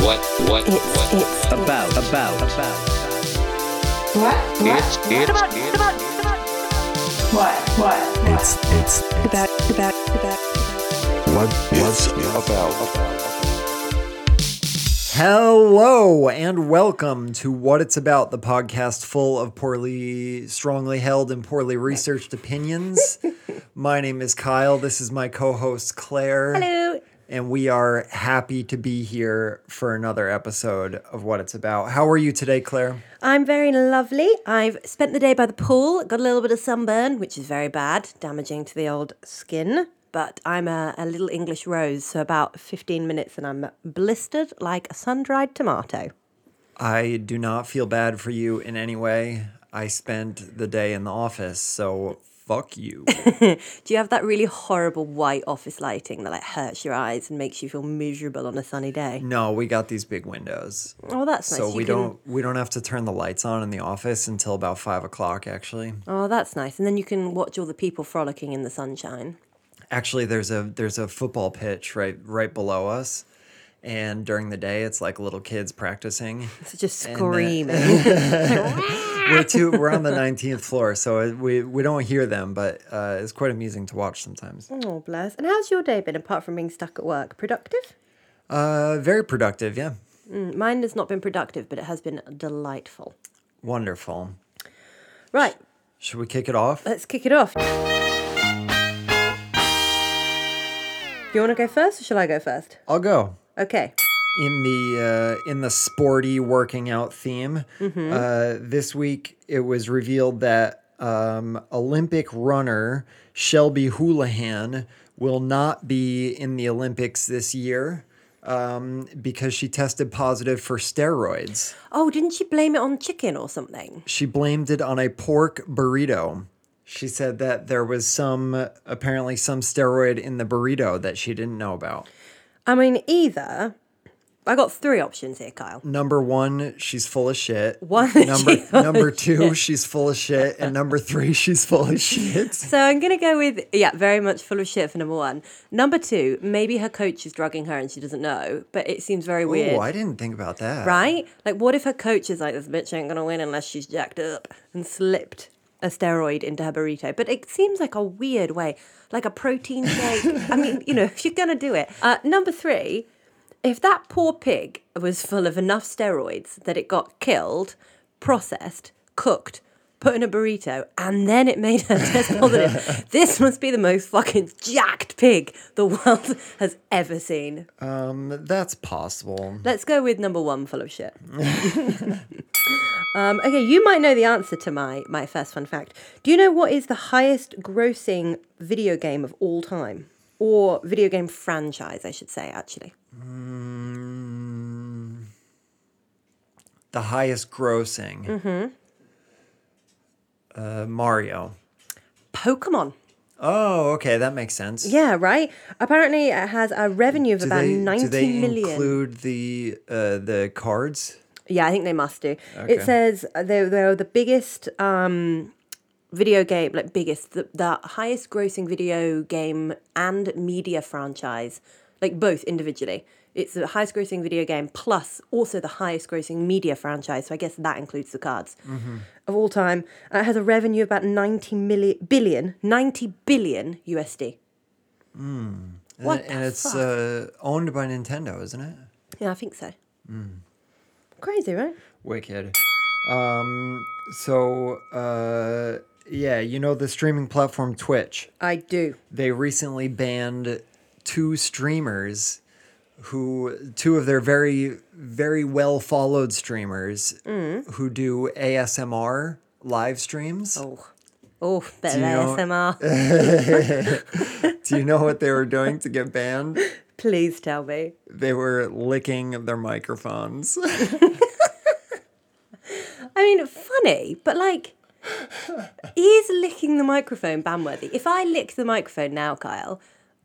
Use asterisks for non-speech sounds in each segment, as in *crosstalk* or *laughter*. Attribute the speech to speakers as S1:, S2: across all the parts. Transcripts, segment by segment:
S1: what what
S2: It's,
S1: what
S2: it's
S3: About, about, about.
S4: What?
S1: it's
S4: What?
S1: it's
S4: What? What? What?
S5: It's it's
S2: about, about, about.
S5: what what's about
S6: Hello and welcome to What It's About, the podcast full of poorly, strongly held, and poorly researched opinions. *laughs* my name is Kyle. This is my co host, Claire.
S2: Hello.
S6: And we are happy to be here for another episode of What It's About. How are you today, Claire?
S2: I'm very lovely. I've spent the day by the pool, got a little bit of sunburn, which is very bad, damaging to the old skin. But I'm a, a little English rose, so about 15 minutes and I'm blistered like a sun dried tomato.
S6: I do not feel bad for you in any way. I spent the day in the office, so fuck you. *laughs*
S2: Do you have that really horrible white office lighting that like hurts your eyes and makes you feel miserable on a sunny day?
S6: no, we got these big windows.
S2: Oh, that's nice.
S6: So
S2: You
S6: we
S2: can-
S6: don't we don't have to turn the lights on in the office until about five o'clock actually.
S2: Oh, that's nice. And then you can watch all the people frolicking in the sunshine.
S6: Actually there's a there's a football pitch right right below us. And during the day it's like little kids practicing.
S2: It's just screaming. *laughs*
S6: We're two we're on the *laughs* nineteenth floor, so we we don't hear them, but uh, it's quite amusing to watch sometimes.
S2: oh, bless. And how's your day been apart from being stuck at work? Productive?
S6: Uh very productive, yeah.
S2: Mm, Mine has not been productive, but it has been delightful.
S6: Wonderful.
S2: Right,
S6: Should we kick it off?
S2: let's kick it off. Do you want to go first or shall I go first?
S6: I'll go.
S2: Okay.
S6: in the uh, in the sporty working out theme. Uh, this week, it was revealed that um, Olympic runner Shelby Houlihan will not be in the Olympics this year um, because she tested positive for steroids.
S2: Oh, didn't she blame it on chicken or something?
S6: She blamed it on a pork burrito. She said that there was some apparently some steroid in the burrito that she didn't know about.
S2: I mean, either. I got three options here, Kyle.
S6: Number one, she's full of shit.
S2: One, *laughs*
S6: Number
S2: she's full of
S6: number two,
S2: shit.
S6: she's full of shit, and number three, she's full of shit.
S2: So I'm going to go with, yeah, very much full of shit for number one. Number two, maybe her coach is drugging her and she doesn't know, but it seems very weird.
S6: Oh, I didn't think about that.
S2: right? Like, what if her coach is like, this bitch ain't gonna win unless she's jacked up and slipped a steroid into her burrito? But it seems like a weird way, like a protein shake. I mean, you know, *laughs* if you're gonna do it. Uh, number three, if that poor pig was full of enough steroids that it got killed, processed, cooked, put in a burrito, and then it made her *laughs* test positive, this must be the most fucking jacked pig the world *laughs* has ever seen.
S6: Um, that's possible.
S2: Let's go with number one, full of shit. *laughs* um, okay, you might know the answer to my my first fun fact. Do you know what is the highest grossing video game of all time, or video game franchise? I should say, actually.
S6: The highest grossing. Mm-hmm. Uh, Mario.
S2: Pokemon.
S6: Oh, okay, that makes sense.
S2: Yeah, right. Apparently, it has a revenue of
S6: Do
S2: about
S6: they,
S2: ninety
S6: do they
S2: million.
S6: include the uh, the cards?
S2: Yeah, I think they must do.
S6: Okay.
S2: It says they're, they're the biggest um, video game, like biggest, the, the highest grossing video game and media franchise, like both individually. It's the highest grossing video game plus also the highest grossing media franchise. So I guess that includes the cards of all time. Uh, it has a revenue of about 90 million, billion, 90 billion USD. What
S6: and, and it's uh, owned by Nintendo, isn't it?
S2: Yeah, I think so. Crazy, right?
S6: Wicked. Um, so, uh, yeah, you know the streaming platform Twitch.
S2: I do.
S6: They recently banned two streamers who, two of their very, very well followed streamers mm. who do ASMR live streams.
S2: Oh. Oh, better
S6: you know-
S2: ASMR. *laughs*
S6: Do you know what they were doing to get banned?
S2: Please tell me.
S6: They were licking their microphones. *laughs*
S2: I mean, funny, but like, is licking the microphone ban worthy? If I lick the microphone now, Kyle,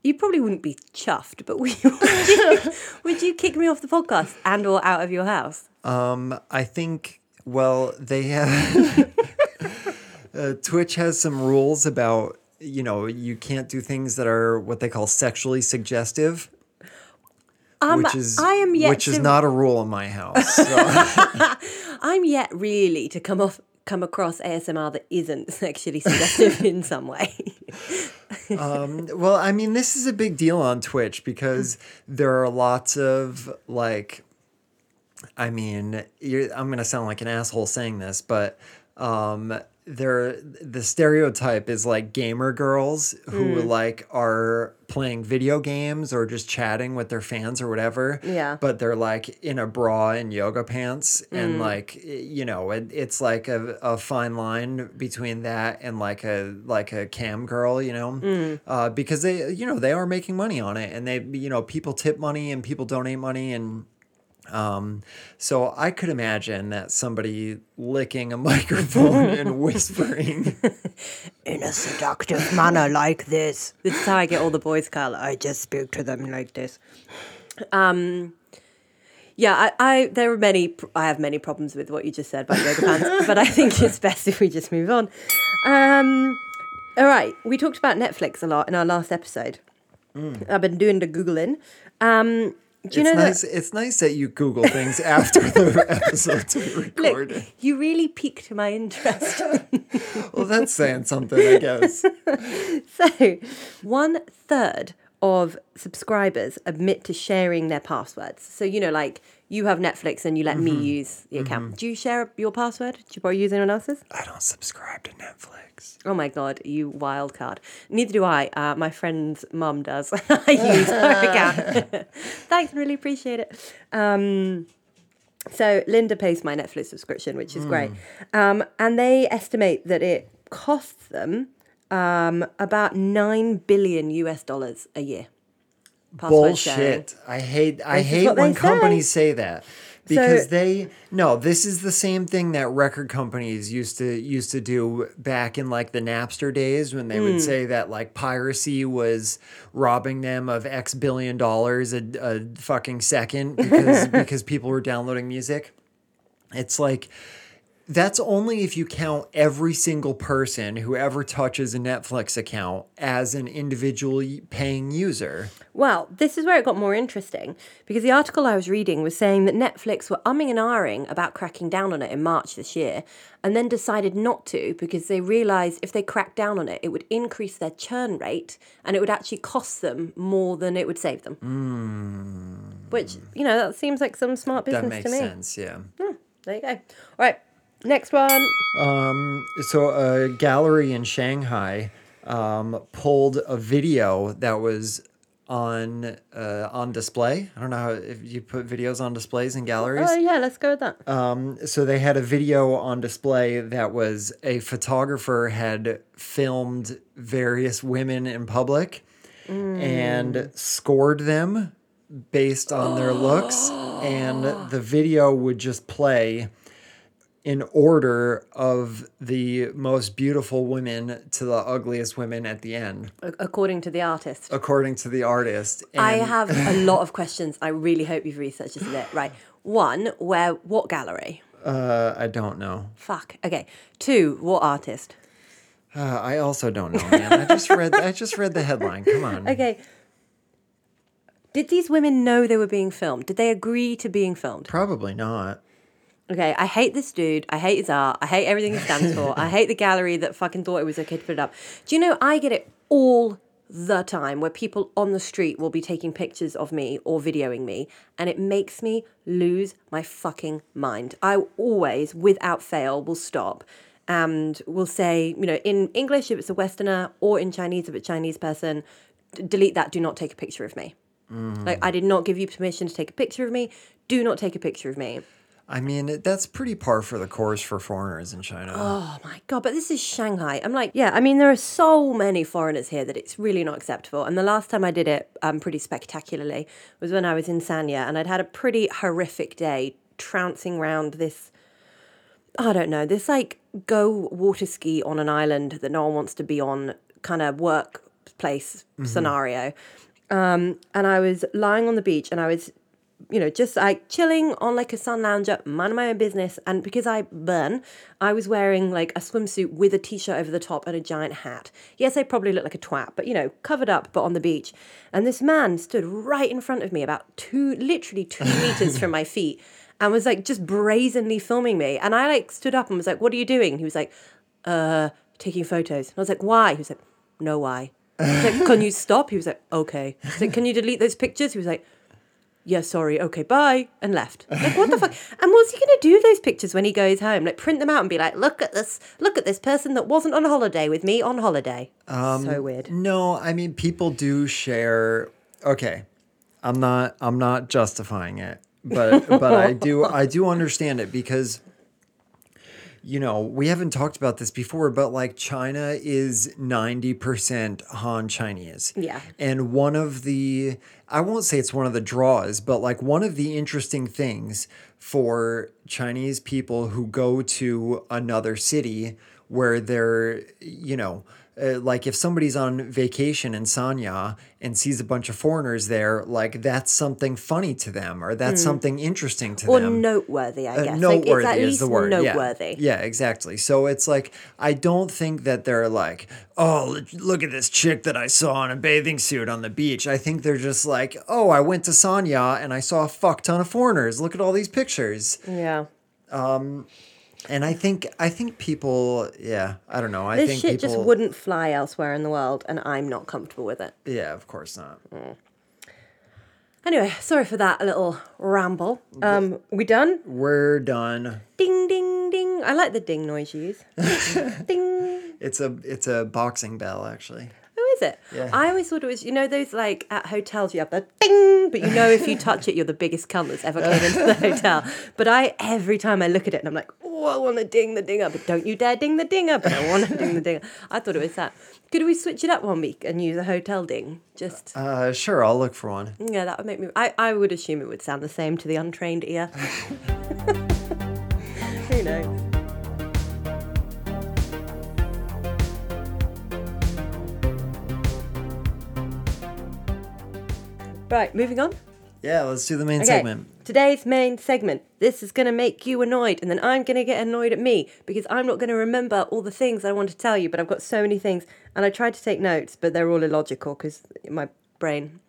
S2: you probably wouldn't be chuffed, but would you, *laughs* would you, would you kick me off the podcast and or out of your house?
S6: Um, I think. Well, they have. *laughs* uh, Twitch has some rules about you know you can't do things that are what they call sexually suggestive. which is
S2: Um, I am yet
S6: which is not a rule in my house. So. *laughs*
S2: I'm yet really to come off come across ASMR that isn't *laughs* sexually suggestive in *laughs* some way. *laughs*
S6: Well, I mean, this is a big deal on Twitch because there are lots of like, I mean, you're, I'm gonna sound like an asshole saying this, but um, there the stereotype is like gamer girls who
S2: Hmm.
S6: like are playing video games or just chatting with their fans or whatever.
S2: Yeah.
S6: But they're like in a bra and yoga pants,
S2: Hmm.
S6: and like you know, it, it's like a, a fine line between that and like a like a cam girl, you know,
S2: Hmm.
S6: uh, because they you know they are making money on it, and they you know people tip money and people donate money and. Um, so I could imagine that somebody licking a *laughs* microphone and whispering.
S2: in a seductive manner like this. This is how I get all the boys, Carl. I just speak to them like this. Um, yeah, I, I there are many. I have many problems with what you just said about yoga pants, *laughs* but I think it's best if we just move on. Um, all right, we talked about Netflix a lot in our last episode. I've been doing the googling. Um, do you
S6: it's
S2: know
S6: nice.
S2: that?
S6: It's nice that you Google things after the *laughs* episodes recorded.
S2: Look, you really piqued my interest.
S6: Well, that's saying something, I guess. *laughs*
S2: So, one third of subscribers admit to sharing their passwords. So, you know, like you have Netflix and you let me use the account. Do you share your password? Do you probably use anyone else's?
S6: I don't subscribe to Netflix.
S2: Oh my god, you wild card. Neither do I. Uh, my friend's mum does. *laughs* I *laughs* use her account. *laughs* Thanks, really appreciate it. Um, so Linda pays my Netflix subscription, which is great. Um, and they estimate that it costs them um, about nine billion US dollars a year.
S6: Bullshit. I hate. I
S2: This
S6: hate when companies
S2: say.
S6: that because
S2: So-
S6: they no. This is the same thing that record companies used to used to do back in like the Napster days when they
S2: Hmm.
S6: would say that like piracy was robbing them of X billion dollars a, a fucking second because *laughs* because people were downloading music. It's like that's only if you count every single person who ever touches a Netflix account as an individual paying user.
S2: Well, this is where it got more interesting because the article I was reading was saying that Netflix were umming and ahhing about cracking down on it in March this year and then decided not to because they realised if they cracked down on it, it would increase their churn rate and it would actually cost them more than it would save them. Which, you know, that seems like some smart business
S6: Hmm. That makes
S2: to me.
S6: sense, yeah.
S2: There you go. All right, next one.
S6: So a gallery in Shanghai um, pulled a video that was on uh, on display. I don't know how if you put videos on displays in galleries.
S2: Oh, yeah, let's go with that.
S6: Um, so they had a video on display that was a photographer had filmed various women in public and scored them based on their looks *gasps* and the video would just play in order of the most beautiful women to the ugliest women at the end
S2: According to the artist.
S6: according to the artist
S2: I have a *laughs* lot of questions. I really hope you've researched this a bit. Right. One, where what gallery?
S6: uh, I don't know
S2: Fuck. Okay. Two, what artist?
S6: Uh, I also don't know, man. I just read. I just read the headline. Come on. *laughs*
S2: Okay. Did these women know they were being filmed? Did they agree to being filmed?
S6: Probably not.
S2: Okay, I hate this dude. I hate his art. I hate everything he stands for. I hate the gallery that fucking thought it was okay to put it up. Do you know I get it all the time where people on the street will be taking pictures of me or videoing me and it makes me lose my fucking mind. I always, without fail, will stop and will say, you know, in English if it's a Westerner or in Chinese if it's a Chinese person, d- delete that, do not take a picture of me. Mm. Like, I did not give you permission to take a picture of me. Do not take a picture of me.
S6: I mean, that's pretty par for the course for foreigners in China.
S2: Oh my god, but this is Shanghai. I'm like, yeah, I mean, there are so many foreigners here that it's really not acceptable. And the last time I did it um, pretty spectacularly was when I was in Sanya and I'd had a pretty horrific day trouncing round this, I don't know, this like go water ski on an island that no one wants to be on kind of workplace scenario. Um, and I was lying on the beach and I was you know, just like chilling on like a sun lounger, minding my own business. And because I burn, I was wearing like a swimsuit with a t shirt over the top and a giant hat. Yes, I probably look like a twat, but you know, covered up, but on the beach. And this man stood right in front of me, about two, literally two *laughs* meters from my feet, and was like just brazenly filming me. And I like stood up and was like, What are you doing? He was like, Uh, taking photos. And I was like, Why? He was like, No, why? I was like, Can you *laughs* stop? He was like, Okay. I was like, Can you delete those pictures? He was like, yeah, sorry, okay, bye, and left. Like, what the fuck? *laughs* And what's he gonna do with those pictures when he goes home? Like, print them out and be like, look at this, look at this person that wasn't on holiday with me on holiday. Um, so weird.
S6: No, I mean people do share. Okay, I'm not. I'm not justifying it, but but I do. I do understand it because. You know, we haven't talked about this before, but like China is 90% Han Chinese.
S2: Yeah.
S6: And one of the, I won't say it's one of the draws, but like one of the interesting things for Chinese people who go to another city where they're, you know, uh, like if somebody's on vacation in Sanya and sees a bunch of foreigners there, like that's something funny to them or that's something interesting to
S2: Or
S6: them.
S2: Or noteworthy, I
S6: Uh,
S2: guess.
S6: noteworthy
S2: like,
S6: is
S2: least
S6: the word. yeah.
S2: noteworthy.
S6: Yeah. exactly. So it's like I don't think that they're like, oh, look- at this chick that I saw in a bathing suit on the beach. I think they're just like, oh, I went to Sanya and I saw a fuck ton of foreigners. Look at all these pictures.
S2: Yeah.
S6: And I think I think people, yeah, I don't know. I
S2: This
S6: think
S2: shit
S6: people,
S2: just wouldn't fly elsewhere in the world, and I'm not comfortable with it.
S6: Yeah, of course not.
S2: Anyway, sorry for that little ramble. Um, we done?
S6: We're done.
S2: Ding, ding, ding. I like the ding noise you use. *laughs* ding.
S6: It's a it's a boxing bell actually.
S2: Is it?
S6: Yeah.
S2: I always thought it was, you know, those like at hotels you have the ding, but you know if you touch it, you're the biggest cunt that's ever came into the *laughs* hotel. But I, every time I look at it and I'm like, oh, I want to ding the dinger, but don't you dare ding the dinger, but I want to ding the dinger. I thought it was that. Could we switch it up one week and use a hotel ding? Just,
S6: Uh, sure, I'll look for one.
S2: yeah, that would make me, I, I would assume it would sound the same to the untrained ear. *laughs* Right, moving on.
S6: Yeah, let's do the main
S2: Okay,
S6: segment.
S2: today's main segment. This is going to make you annoyed, and then I'm going to get annoyed at me because I'm not going to remember all the things I want to tell you, but I've got so many things, and I tried to take notes, but they're all illogical because my brain.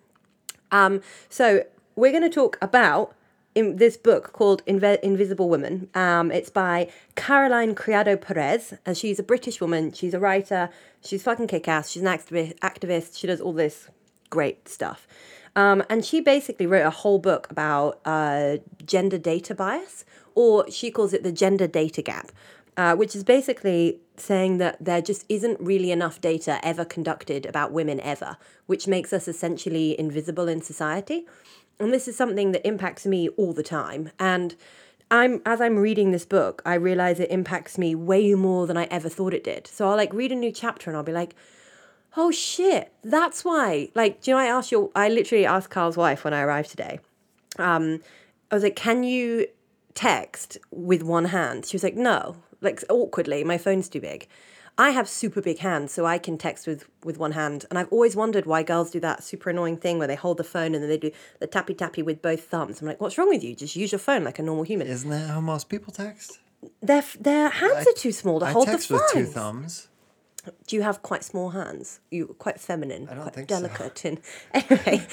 S2: Um, so we're going to talk about in this book called Inve- Invisible Woman. Um, it's by Caroline Criado Perez, and she's a British woman. She's a writer. She's fucking kick-ass. She's an activi- activist. She does all this great stuff. Um, and she basically wrote a whole book about uh, gender data bias, or she calls it the gender data gap, uh, which is basically saying that there just isn't really enough data ever conducted about women ever, which makes us essentially invisible in society. And this is something that impacts me all the time. And I'm as I'm reading this book, I realize it impacts me way more than I ever thought it did. So I'll like read a new chapter and I'll be like, oh shit, that's why. Like, do you know, I asked your, I literally asked Carl's wife when I arrived today. Um, I was like, can you text with one hand? She was like, no, like awkwardly, my phone's too big. I have super big hands, so I can text with with one hand. And I've always wondered why girls do that super annoying thing where they hold the phone and then they do the tappy tappy with both thumbs. I'm like, what's wrong with you? Just use your phone like a normal human.
S6: Isn't that how most people text?
S2: Their their hands
S6: I-
S2: are too small to
S6: I
S2: hold the
S6: text
S2: phone.
S6: with two thumbs.
S2: Do you have quite small hands? You're quite feminine,
S6: don't
S2: quite
S6: think so.
S2: delicate, and *laughs* anyway.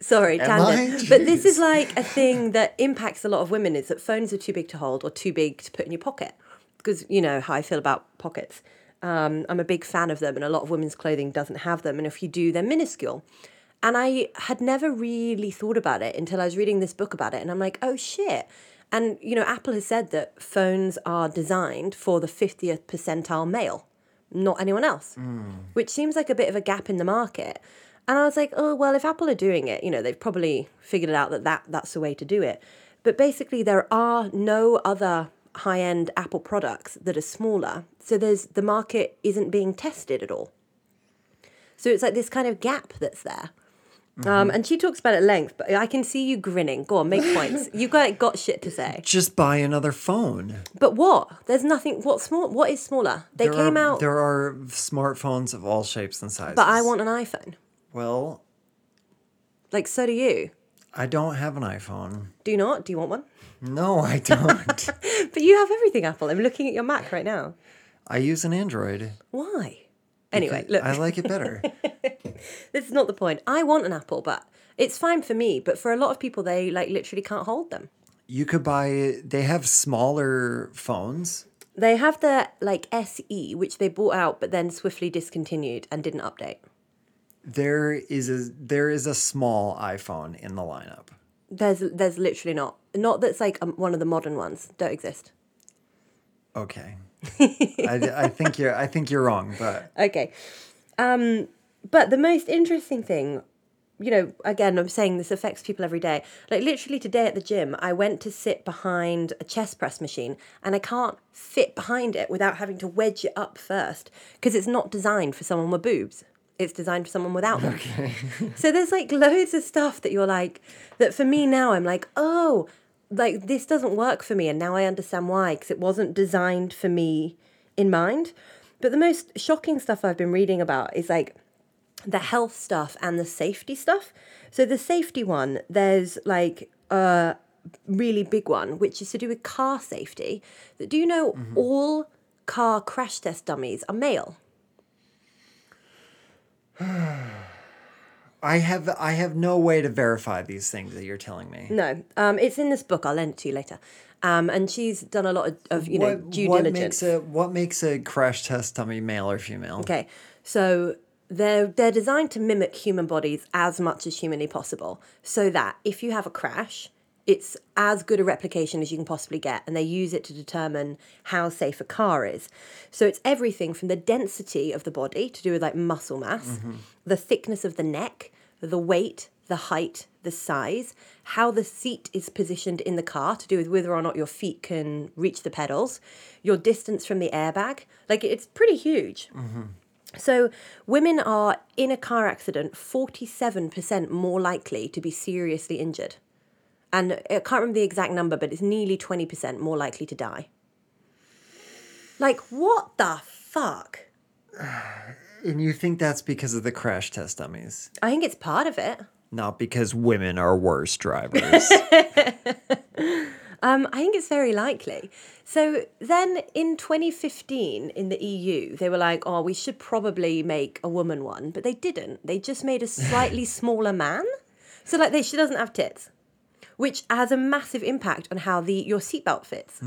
S2: Sorry, tangent. But this is like a thing *laughs* that impacts a lot of women is that phones are too big to hold or too big to put in your pocket. Because you know how I feel about pockets. Um, I'm a big fan of them, and a lot of women's clothing doesn't have them. And if you do, they're minuscule. And I had never really thought about it until I was reading this book about it, and I'm like, oh shit. And you know, Apple has said that phones are designed for the 50th percentile male not anyone else, mm. which seems like a bit of a gap in the market. And I was like, oh well, if Apple are doing it, you know, they've probably figured it out that, that that's the way to do it. But basically, there are no other high-end Apple products that are smaller, so there's the market isn't being tested at all. So it's like this kind of gap that's there. Um, and she talks about it at length, but I can see you grinning. Go on, make *laughs* points. You've got got shit to say.
S6: Just buy another phone.
S2: But what? There's nothing. What small? What is smaller? They
S6: There
S2: came
S6: are,
S2: out.
S6: There are smartphones of all shapes and sizes.
S2: But I want an iPhone.
S6: Well,
S2: Like, so do you.
S6: I don't have an iPhone.
S2: Do you not? Do you want one?
S6: No, I don't. *laughs*
S2: But you have everything Apple. I'm looking at your Mac right now.
S6: I use an Android.
S2: Why? Anyway, look,
S6: I like it better. *laughs*
S2: this is not the point. I want an Apple, but it's fine for me. But for a lot of people, they like literally can't hold them.
S6: you could buy they have smaller phones.
S2: They have the like SE, which they bought out but then swiftly discontinued and didn't update.
S6: There is a there is a small iPhone in the lineup.
S2: There's there's literally not. Not that's like um, one of the modern ones. Don't exist.
S6: Okay. I, I think you're I think you're wrong, but *laughs*
S2: Okay. Um, but the most interesting thing, you know, again, I'm saying this affects people every day. Like literally today at the gym, I went to sit behind a chest press machine and I can't fit behind it without having to wedge it up first because it's not designed for someone with boobs. It's designed for someone without them. *laughs* so there's like loads of stuff that you're like, that for me now, I'm like, oh, like this doesn't work for me. And now I understand why, because it wasn't designed for me in mind. But the most shocking stuff I've been reading about is like the health stuff and the safety stuff. So the safety one, there's like a really big one, which is to do with car safety. But do you know mm-hmm. all car crash test dummies are male? *sighs* *sighs* *sighs*
S6: I have I have no way to verify these things that you're telling me.
S2: No, um, it's in this book. I'll lend it to you later. Um, and she's done a lot of, of you know
S6: what,
S2: due
S6: what
S2: diligence.
S6: makes a what makes a crash test dummy male or female?
S2: Okay, so they're they're designed to mimic human bodies as much as humanly possible, so that if you have a crash, it's as good a replication as you can possibly get, and they use it to determine how safe a car is. So it's everything from the density of the body to do with like muscle mass, mm-hmm. the thickness of the neck, the weight, the height, the size, how the seat is positioned in the car to do with whether or not your feet can reach the pedals, your distance from the airbag. Like it's pretty huge. Mm-hmm. So, women are in a car accident 47% more likely to be seriously injured. And I can't remember the exact number, but it's nearly 20% more likely to die. Like, what the fuck? *sighs*
S6: And you think that's because of the crash test dummies,
S2: I think it's part of it.
S6: not because women are worse drivers. *laughs*
S2: Um, I think it's very likely. So then in 2015 in the EU, they were like, oh, we should probably make a woman one, but they didn't. They just made a slightly *laughs* smaller man. So like they, she doesn't have tits, which has a massive impact on how the your seatbelt fits.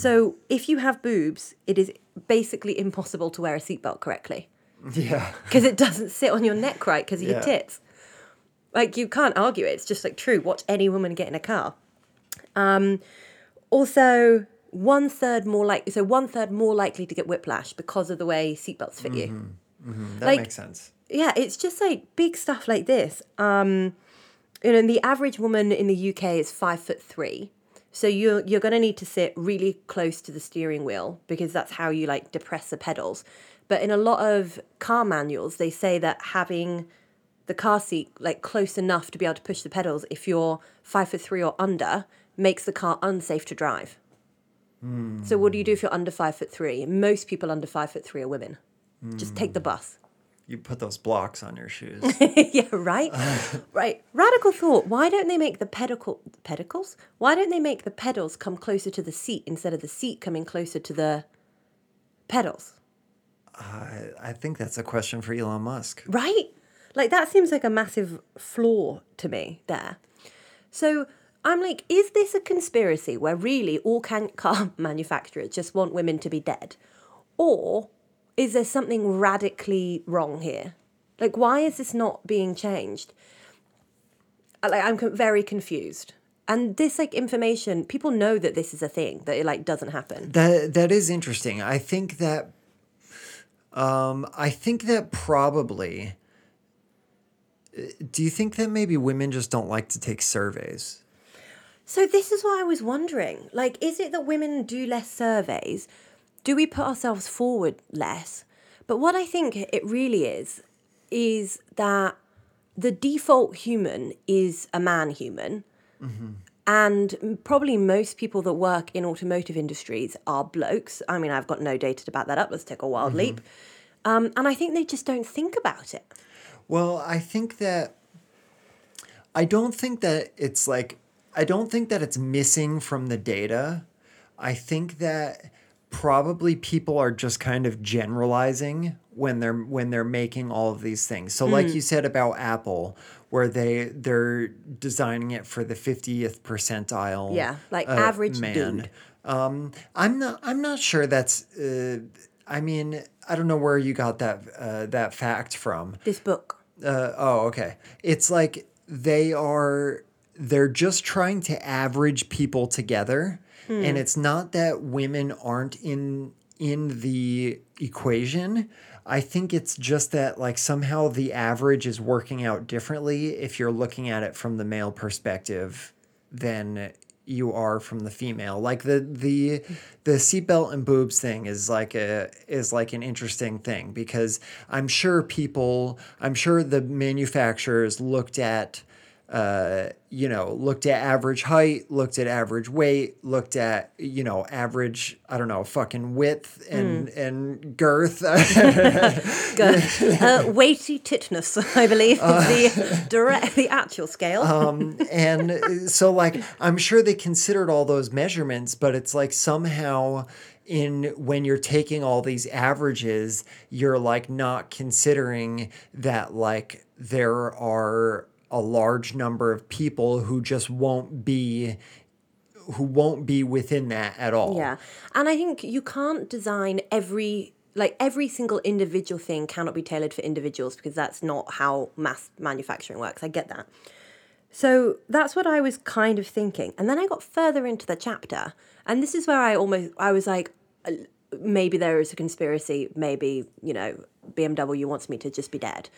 S2: So if you have boobs, it is basically impossible to wear a seatbelt correctly *laughs*
S6: yeah.
S2: because it doesn't sit on your neck right because of your tits. Like you can't argue it. It's just like true. Watch any woman get in a car. Um, also, one third more like so one third more likely to get whiplash because of the way seatbelts fit you.
S6: That
S2: Like-
S6: makes sense.
S2: Yeah, it's just like big stuff like this. Um, you know, the average woman in the UK is five foot three. So you're you're gonna need to sit really close to the steering wheel because that's how you like depress the pedals. But in a lot of car manuals, they say that having the car seat like close enough to be able to push the pedals if you're five foot three or under makes the car unsafe to drive. So what do you do if you're under five foot three? Most people under five foot three are women. Just take the bus.
S6: You put those blocks on your shoes. *laughs*
S2: yeah, right? *laughs* right. Radical thought. Why don't they make the pedicle pedicles? Why don't they make the pedals come closer to the seat instead of the seat coming closer to the pedals?
S6: I think that's a question for Elon Musk.
S2: Right? Like that seems like a massive flaw to me there. So I'm like, is this a conspiracy where really all can- *laughs* car manufacturers just want women to be dead? Or is there something radically wrong here? Like, why is this not being changed? Like, I'm very confused. And this, like, information, people know that this is a thing, that it, like, doesn't happen.
S6: That that is interesting. I think that um I think that probably uh, do you think that maybe women just don't like to take surveys?
S2: So this is why I was wondering. Like, is it that women do less surveys? Do we put ourselves forward less? But what I think it really is, is that the default human is a man human. And probably most people that work in automotive industries are blokes. I mean, I've got no data to back that up. Let's take a wild leap. Um, and I think they just don't think about it.
S6: Well, I think that I don't think that it's like I don't think that it's missing from the data. I think that probably people are just kind of generalizing when they're when they're making all of these things. So
S2: Hmm.
S6: like you said about Apple where they they're designing it for the 50th percentile.
S2: Yeah, like
S6: uh,
S2: average
S6: man.
S2: dude.
S6: Um I'm not I'm not sure that's uh I mean, I don't know where you got that uh, that fact from.
S2: This book.
S6: Uh, oh, okay. It's like they are they're just trying to average people together, and hmm. it's not that women aren't in in the equation. I think it's just that like somehow the average is working out differently if you're looking at it from the male perspective than you are from the female. Like the the the seatbelt and boobs thing is like a is like an interesting thing because I'm sure people I'm sure the manufacturers looked at uh you know looked at average height looked at average weight looked at you know average i don't know fucking width and and girth *laughs*
S2: Good. uh, weighty titness, I believe,
S6: Uh.
S2: the *laughs* direct, the actual scale.
S6: um, and uh, so like i'm sure they considered all those measurements but it's like somehow in when you're taking all these averages you're like not considering that like there are a large number of people who just won't be who won't be within that at all
S2: Yeah. And I think you can't design every like every single individual thing cannot be tailored for individuals because that's not how mass manufacturing works. I get that. So that's what I was kind of thinking. And then I got further into the chapter, and this is where I almost I was like uh, maybe there is a conspiracy, maybe, you know, BMW wants me to just be dead.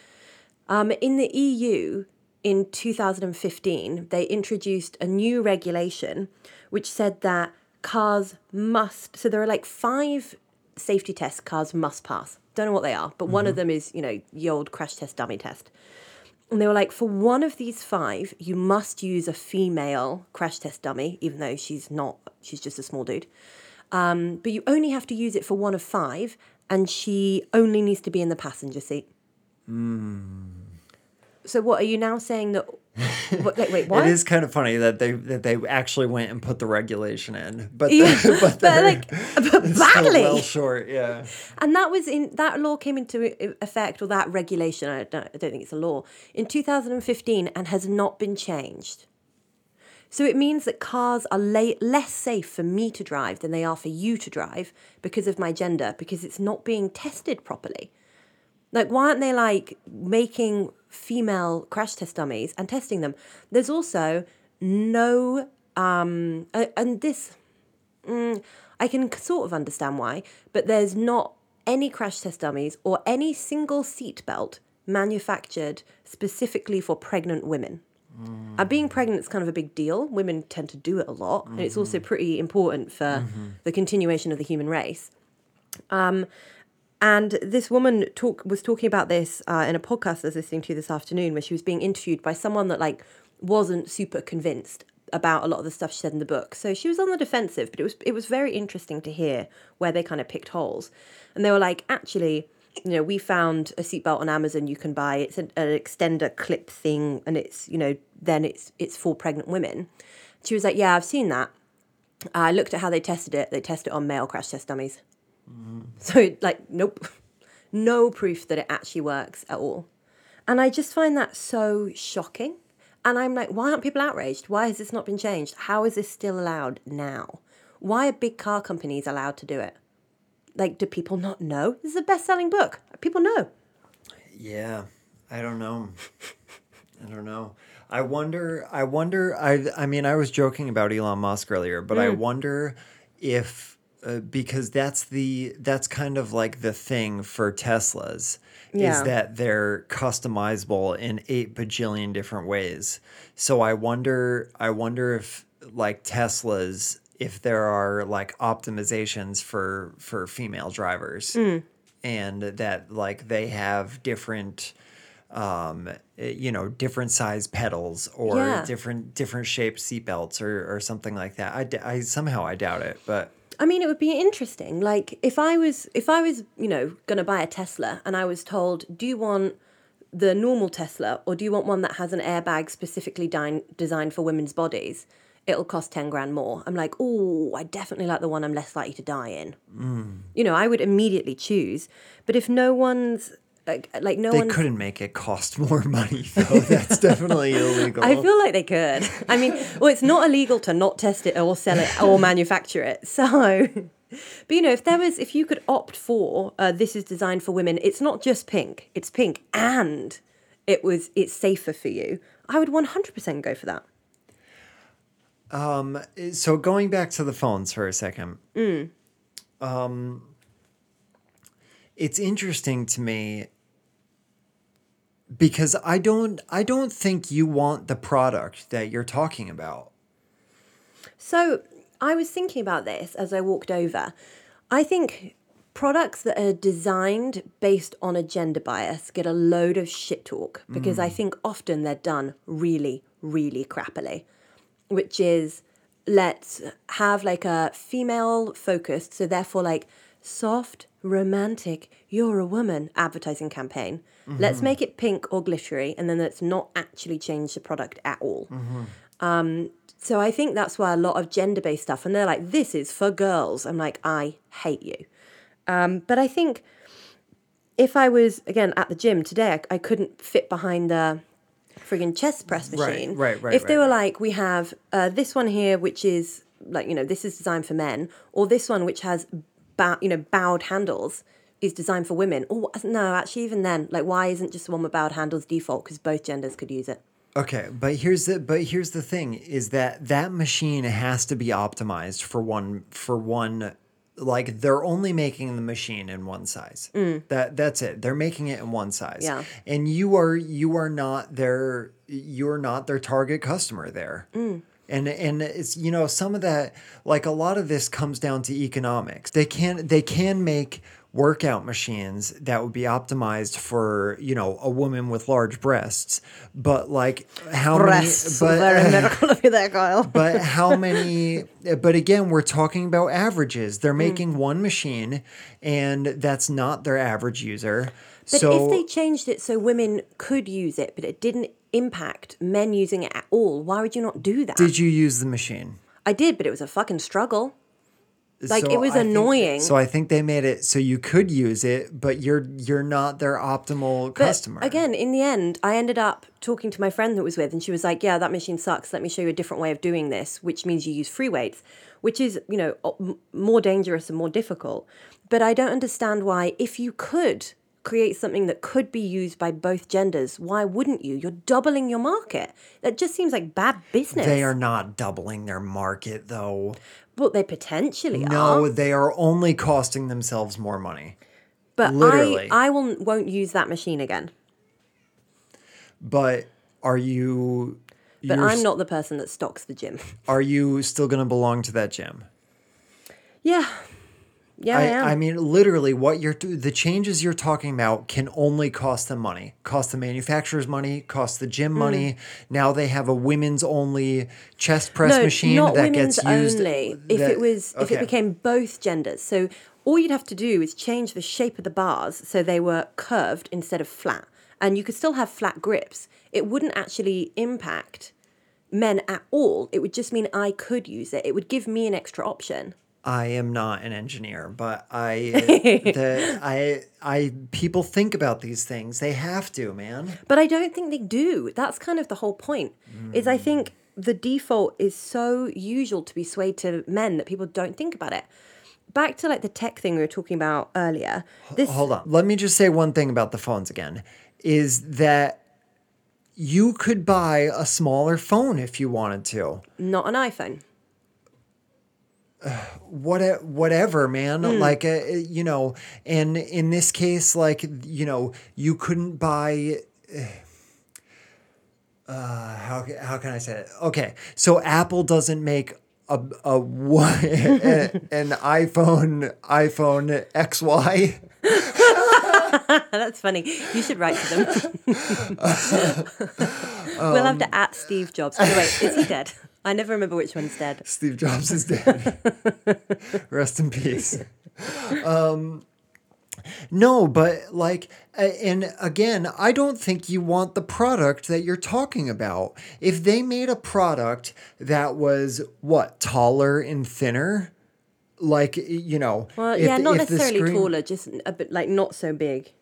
S2: Um, in the EU in 2015, they introduced a new regulation which said that cars must, so there are like five safety tests cars must pass. Don't know what they are, but one of them is, you know, the old crash test dummy test. And they were like, for one of these five, you must use a female crash test dummy, even though she's not, she's just a small dude. Um, but you only have to use it for one of five, and she only needs to be in the passenger seat. So what are you now saying that? What, like, wait, *laughs* what?
S6: It is kind of funny that they that they actually went and put the regulation in, but
S2: Yeah, *laughs*
S6: but,
S2: but like but *laughs* badly.
S6: well short. Yeah.
S2: And that was in that law came into effect, or that regulation. I don't, I don't think it's a law in 2015, and has not been changed. So it means that cars are la- less safe for me to drive than they are for you to drive because of my gender, because it's not being tested properly. Like, why aren't they like making female crash test dummies and testing them? There's also no, um, and this, mm, I can sort of understand why, but there's not any crash test dummies or any single seatbelt manufactured specifically for pregnant women. And being pregnant is kind of a big deal. Women tend to do it a lot, and it's also pretty important for the continuation of the human race. Um, and this woman talk was talking about this uh, in a podcast I was listening to this afternoon, where she was being interviewed by someone that like wasn't super convinced about a lot of the stuff she said in the book. So she was on the defensive, but it was it was very interesting to hear where they kind of picked holes, and they were like, actually, you know, we found a seatbelt on Amazon you can buy. It's an, an extender clip thing, and it's you know then it's it's for pregnant women. She was like, yeah, I've seen that. I looked at how they tested it. They tested it on male crash test dummies. *laughs* So, like, nope, *laughs* no proof that it actually works at all. And I just find that so shocking. And I'm like, why aren't people outraged? Why has this not been changed? How is this still allowed now? Why are big car companies allowed to do it? Like, do people not know? This is a best selling book. People know.
S6: Yeah, I don't know. I don't know. I wonder. I wonder. I. I mean, I was joking about Elon Musk earlier, but I
S2: Mm.
S6: wonder if uh, because that's the that's kind of like the thing for Teslas
S2: Yeah.
S6: is that they're customizable in eight bajillion different ways. So I wonder. I wonder if like Teslas, if there are like optimizations for for female drivers
S2: Mm.
S6: and that like they have different um eh, you know different size pedals or
S2: Yeah.
S6: different different shaped seatbelts or or something like that I somehow i doubt it but
S2: I mean, it would be interesting. Like if I was, if I was, you know, going to buy a Tesla, and I was told, "Do you want the normal Tesla or do you want one that has an airbag specifically din- designed for women's bodies? It'll cost 10 grand more. I'm like, oh, I definitely like the one I'm less likely to die in. Mm. You know, I would immediately choose. But if no one's like, like no
S6: They
S2: one's.
S6: couldn't make it cost *laughs* more money, though. That's definitely illegal.
S2: I feel like they could. I mean, well, it's not illegal to not test it or sell it or manufacture it. So, but you know, if there was, if you could opt for uh, this is designed for women, it's not just pink, it's pink and it was, it's safer for you. I would 100% go for that.
S6: so going back to the phones for a second. Um, it's interesting to me because I don't I don't think you want the product that you're talking about.
S2: So I was thinking about this as I walked over. I think products that are designed based on a gender bias get a load of shit talk because I mm. think often they're done really, really crappily, which is let's have like a female focused, so therefore like soft, romantic, you're a woman advertising campaign. Let's make it pink or glittery and then let's not actually change the product at all. So I think that's why a lot of gender based stuff, and they're like, this is for girls. I'm like, I hate you. Um, but I think if I was, again, at the gym today, I, I couldn't fit behind the friggin' chest press machine.
S6: right, right, right.
S2: If they
S6: right,
S2: were
S6: right.
S2: like, we have uh, this one here, which is like, you know, this is designed for men, or this one, which has, bow, you know, bowed handles, is designed for women. Oh, or no, actually, even then, like, why isn't just the one with bowed handles default? Because both genders could use it.
S6: Okay, but here's the but here's the thing is that that machine has to be optimized for one for one like they're only making the machine in one size. Mm. That that's it. They're making it in one size.
S2: Yeah.
S6: And you are you are not their you're not their target customer there. Mm. And and it's you know some of that like a lot of this comes down to economics. They can they can make workout machines that would be optimized for you know a woman with large breasts, but like how
S2: Breasts.
S6: many? But
S2: Very *laughs* medical of you there, Kyle. *laughs*
S6: but how many but again we're talking about averages they're hmm. making one machine and that's not their average user
S2: But
S6: so
S2: if they changed it so women could use it, but it didn't impact men using it at all, why would you not do that?
S6: did you use the machine
S2: I did, but it was a fucking struggle. Like, it was
S6: I think-
S2: annoying.
S6: so i think they made it so you could use it but you're you're not their optimal
S2: But
S6: customer
S2: again, in the end, I ended up talking to my friend that was with, and she was like, "Yeah, that machine sucks. Let me show you a different way of doing this, which means you use free weights, which is you know more dangerous and more difficult." But I don't understand why, if you could create something that could be used by both genders, why wouldn't you? You're doubling your market. That just seems like bad business.
S6: they are not doubling their market though
S2: Well, they potentially
S6: no
S2: are.
S6: No, they are only costing themselves more money
S2: But
S6: literally.
S2: I, I will won't use that machine again.
S6: but are you
S2: But I'm not the person that stocks the gym.
S6: are you still going to belong to that gym
S2: Yeah. Yeah, I.
S6: I, I mean, literally, what you're the changes you're talking about can only cost them money, cost the manufacturers money, cost the gym hmm. money. Now they have a women's only chest press machine
S2: not
S6: that
S2: women's
S6: gets used.
S2: only. If
S6: that-
S2: it was, if it became both genders, so all you'd have to do is change the shape of the bars so they were curved instead of flat, and you could still have flat grips. It wouldn't actually impact men at all. It would just mean I could use it. It would give me an extra option.
S6: I am not an engineer, but I, *laughs* the, I, I, people think about these things. They have to, man.
S2: But I don't think they do. That's kind of the whole point. Is I think the default is so usual to be swayed to men that people don't think about it. Back to like the tech thing we were talking about earlier. This
S6: Hold on. Let me just say one thing about the phones again is that you could buy a smaller phone if you wanted to.
S2: not an iPhone.
S6: What whatever man.
S2: Hmm.
S6: like uh, you know and in this case like you know you couldn't buy uh how how can i say it? Okay so apple doesn't make a a what *laughs* an iphone iphone xy *laughs* *laughs*
S2: That's funny. You should write to them. *laughs* we'll have to at Steve Jobs. Oh, wait, is he dead? *laughs* I never remember which one's dead.
S6: steve jobs is dead rest in peace um No, but like, and again, I don't think you want the product that you're talking about. If they made a product that was what taller and thinner, like you know,
S2: Well,
S6: if-
S2: yeah, not necessarily
S6: screen-
S2: taller, just a bit like not so big.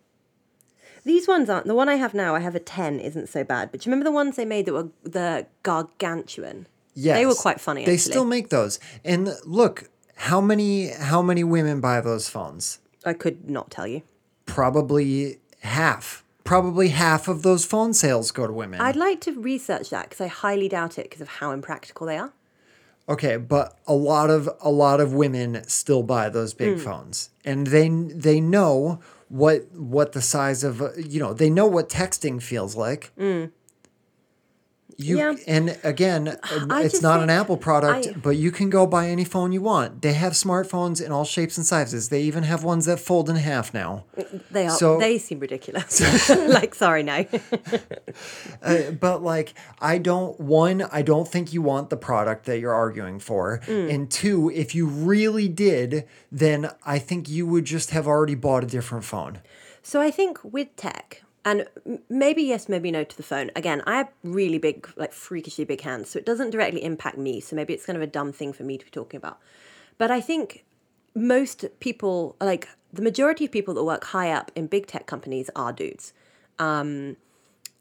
S2: These ones aren't. The one I have now, I have a 10, isn't so bad. But do you remember the ones they made that were the gargantuan?
S6: Yes,
S2: They were quite funny,
S6: They
S2: actually.
S6: still make those, and look, how many how many women buy those phones?
S2: I could not tell you.
S6: Probably half. Probably half of those phone sales go to women.
S2: I'd like to research that because I highly doubt it because of how impractical they are.
S6: Okay, but a lot of a lot of women still buy those big
S2: Hmm.
S6: phones, and they they know what what the size of you know they know what texting feels like. You.
S2: Yeah.
S6: and again,
S2: I
S6: it's not an Apple product,
S2: I-
S6: but you can go buy any phone you want. They have smartphones in all shapes and sizes. They even have ones that fold in half now.
S2: They are.
S6: So-
S2: they seem ridiculous. *laughs* like, sorry, no. *laughs*
S6: Uh, but like i don't one i don't think you want the product that you're arguing for
S2: Mm.
S6: and two if you really did then i think you would just have already bought a different phone
S2: So I think with tech, and maybe yes, maybe no to the phone. Again, I have really big, like freakishly big hands, so it doesn't directly impact me. So maybe it's kind of a dumb thing for me to be talking about. But I think most people, like the majority of people that work high up in big tech companies, are dudes. Um,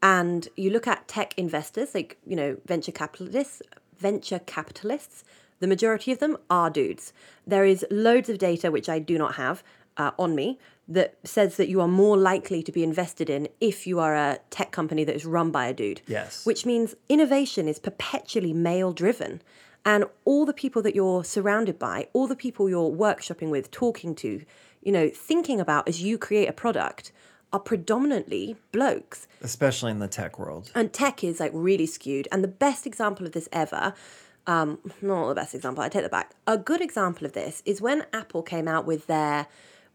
S2: and you look at tech investors, like you know venture capitalists, venture capitalists. The majority of them are dudes. There is loads of data which I do not have uh, on me that says that you are more likely to be invested in if you are a tech company that is run by a dude.
S6: Yes.
S2: Which means innovation is perpetually male driven. And all the people that you're surrounded by, all the people you're workshopping with, talking to, you know, thinking about as you create a product are predominantly blokes.
S6: especially in the tech world
S2: And tech is like really skewed. And the best example of this ever, um, not the best example, I take that back. A good example of this is when Apple came out with their,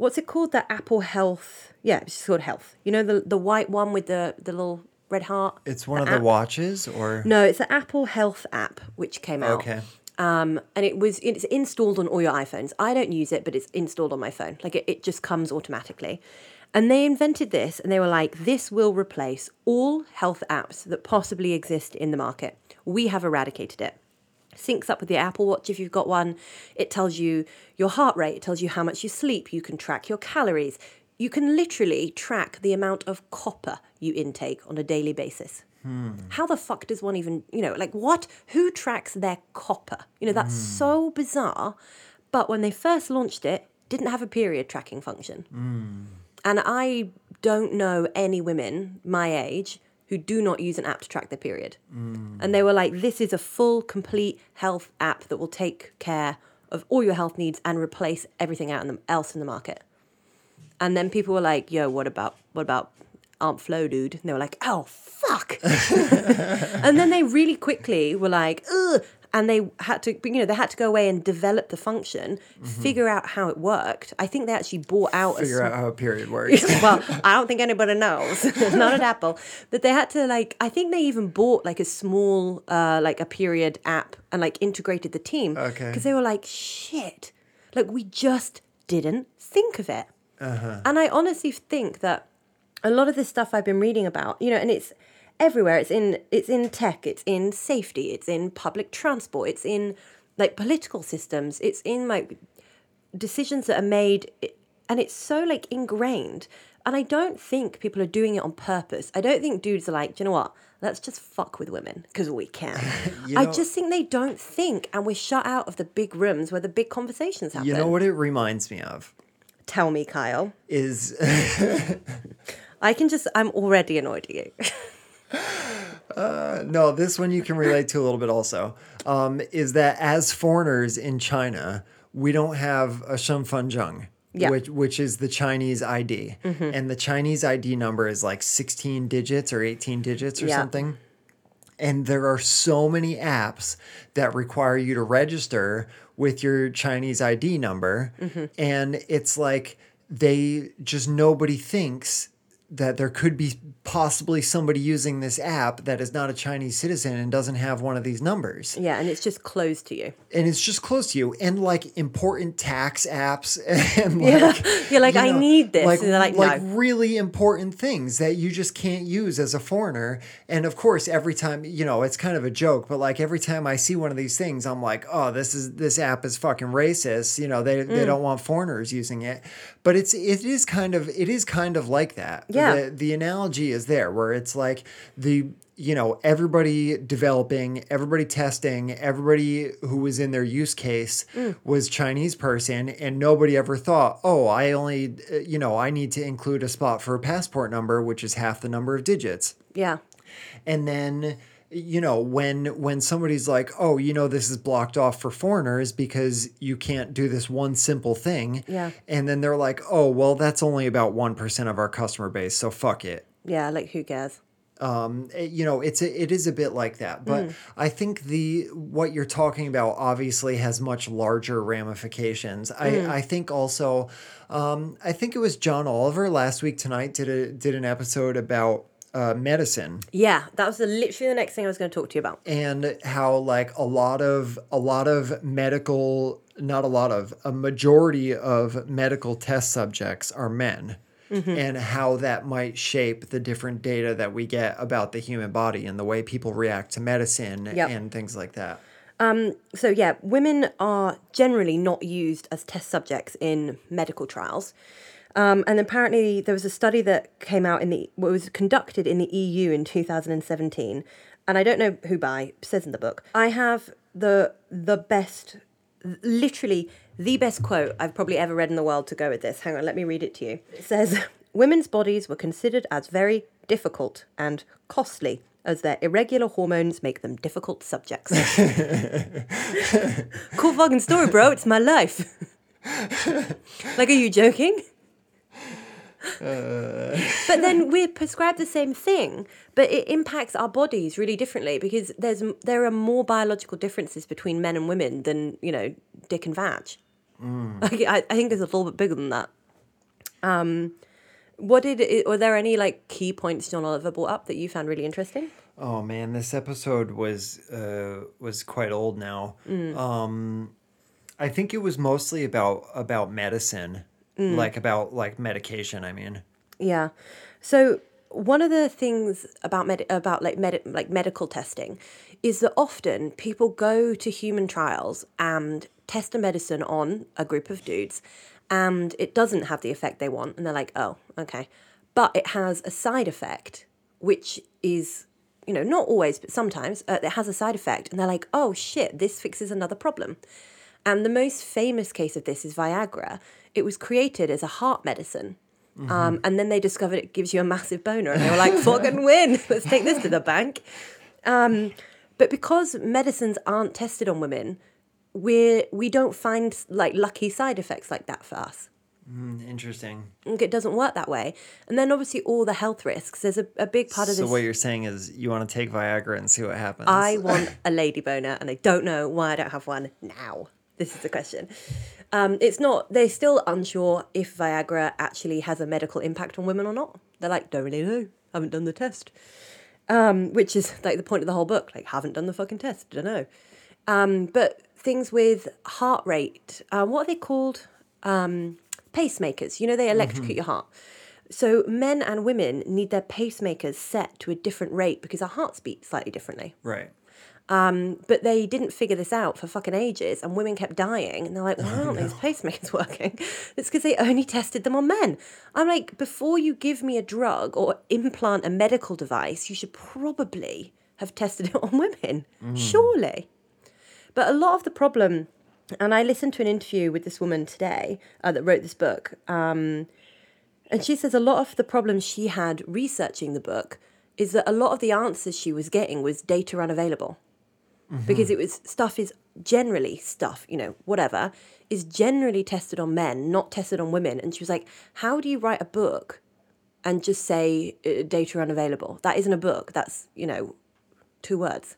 S2: what's it called? The Apple Health. Yeah, it's called Health. You know, the, the white one with the, the little red heart?
S6: it's one of
S2: The
S6: the watches or
S2: No, it's the Apple Health app, which came out.
S6: okay
S2: Um, and it was it's installed on all your iPhones. I don't use it, but it's installed on my phone. Like it, it just comes automatically. And they invented this and they were like, this will replace all health apps that possibly exist in the market. We have eradicated it. Syncs up with the Apple Watch if you've got one. It tells you your heart rate, it tells you how much you sleep, you can track your calories. You can literally track the amount of copper you intake on a daily basis. Hmm. How the fuck does one even, you know, like what? Who tracks their copper? You know, that's hmm. so bizarre. But when they first launched it, didn't have a period tracking function. Hmm. And I don't know any women my age who do not use an app to track their period. And they were like, this is a full, complete health app that will take care of all your health needs and replace everything out in the, else in the market. And then people were like, yo, what about what about Aunt Flo, dude? And they were like, oh fuck. *laughs* and then they really quickly were like, ugh. And they had to, you know, they had to go away and develop the function, figure out how it worked. I think they actually bought out a
S6: figure
S2: sm-
S6: out how a period *laughs* works
S2: well, I don't think anybody knows. *laughs* Not at Apple. But they had to like I think they even bought like a small uh like a period app and like integrated the team.
S6: Okay.
S2: Because they were like, shit. Like we just didn't think of it. And I honestly think that a lot of this stuff I've been reading about, you know, and it's everywhere. It's in it's in tech, it's in safety, it's in public transport, it's in like political systems, it's in like decisions that are made and it's so like ingrained. And i don't think people are doing it on purpose. I don't think dudes are like do you know what? Let's just fuck with women because we can. *laughs*
S6: You
S2: i
S6: know-
S2: just think they don't think and we're shut out of the big rooms where the big conversations happen
S6: you know what it reminds me of?
S2: Tell me kyle.
S6: Is *laughs* *laughs*
S2: i can just i'm already annoyed at you Uh,
S6: no, this one you can relate to a little bit also. Um, is that as foreigners in China, we don't have a Shenfenzheng,
S2: Yeah.
S6: which which is the Chinese ID, mm-hmm. and the Chinese ID number is like sixteen digits or eighteen digits or
S2: Yeah.
S6: something. And there are so many apps that require you to register with your Chinese ID number, mm-hmm. and it's like they just nobody thinks that there could be possibly somebody using this app that is not a Chinese citizen and doesn't have one of these numbers.
S2: Yeah, and it's just closed to you.
S6: And it's just close to you. And like important tax apps *laughs* and
S2: Yeah. *laughs* You're like,
S6: you
S2: "I need this."
S6: Like,
S2: And they're like, "No."
S6: really important things that you just can't use as a foreigner. And of course, every time, you know, it's kind of a joke, but like every time I see one of these things, I'm like, oh, this is this app is fucking racist. You know, they
S2: Mm.
S6: they don't want foreigners using it. But it's it is kind of it is kind of like that.
S2: Yeah.
S6: The, the analogy is there where it's like the you know everybody developing everybody testing everybody who was in their use case
S2: Mm.
S6: was chinese person and nobody ever thought oh i only uh, you know i need to include a spot for a passport number which is half the number of digits
S2: Yeah.
S6: and then you know when when somebody's like oh you know this is blocked off for foreigners because you can't do this one simple thing
S2: Yeah.
S6: and then they're like oh well that's only about 1% of our customer base so fuck it
S2: Yeah, like who cares?
S6: um it- you know it's a, it is a bit like that but i think the what you're talking about obviously has much larger ramifications i i think also um i think it was john oliver last week tonight did a did an episode about uh, medicine
S2: Yeah, that was the, literally the next thing I was going to talk to you about.
S6: and how like a lot of a lot of medical not a lot of a majority of medical test subjects are men and how that might shape the different data that we get about the human body and the way people react to medicine
S2: Yep.
S6: and things like that
S2: So yeah, women are generally not used as test subjects in medical trials. Um, and apparently, there was a study that came out in the what was conducted in the EU in 2017, and I don't know who by. Says in the book. I have the the best, literally the best quote I've probably ever read in the world to go with this. Hang on, let me read it to you. It says, "Women's bodies were considered as very difficult and costly." As their irregular hormones make them difficult subjects. *laughs* cool fucking story, bro. It's my life. like, are you joking? But then we're prescribed the same thing, but it impacts our bodies really differently because there's there are more biological differences between men and women than you know dick and vag. Like, I, I think it's a little bit bigger than that. Um, what did it, were there any like key points John Oliver brought up that you found really interesting?
S6: oh man this episode was uh was quite old now um i think it was mostly about about medicine like about like medication i mean
S2: Yeah. So one of the things about med- about like med- like medical testing is that often people go to human trials and test a medicine on a group of dudes and it doesn't have the effect they want and they're like, "Oh, okay." But it has a side effect which is you know, not always, but sometimes uh, it has a side effect and they're like, "Oh shit, this fixes another problem." And the most famous case of this is Viagra. It was created as a heart medicine. Um, and then they discovered it gives you a massive boner, and they were like, "Fucking win! *laughs* Let's take this to the bank." Um, but because medicines aren't tested on women, we're we don't find like lucky side effects like that for us.
S6: interesting
S2: It doesn't work that way. And then obviously all the health risks. There's a, a big part of
S6: so
S2: this.
S6: what you're saying is you want to take viagra and see what happens
S2: I want a lady boner, and I don't know why I don't have one now. This is the question. Um, it's not. They're still unsure if Viagra actually has a medical impact on women or not. They're like, don't really know. Haven't done the test. Um, which is like the point of the whole book. Like, haven't done the fucking test. Don't know. Um, but things with heart rate. Uh, what are they called? Um, pacemakers. You know, they electrocute your heart. So men and women need their pacemakers set to a different rate because our hearts beat slightly differently.
S6: right
S2: But they didn't figure this out for fucking ages, and women kept dying. And they're like, why *laughs* aren't these pacemakers *laughs* working? It's because they only tested them on men. I'm like, before you give me a drug or implant a medical device, you should probably have tested it *laughs* on women, surely. But a lot of the problem, and I listened to an interview with this woman today uh, that wrote this book, um, and she says a lot of the problems she had researching the book is that a lot of the answers she was getting was data unavailable because it was stuff is generally stuff you know whatever is generally tested on men not tested on women. And she was like how do you write a book and just say uh, data unavailable? That isn't a book. That's you know two words.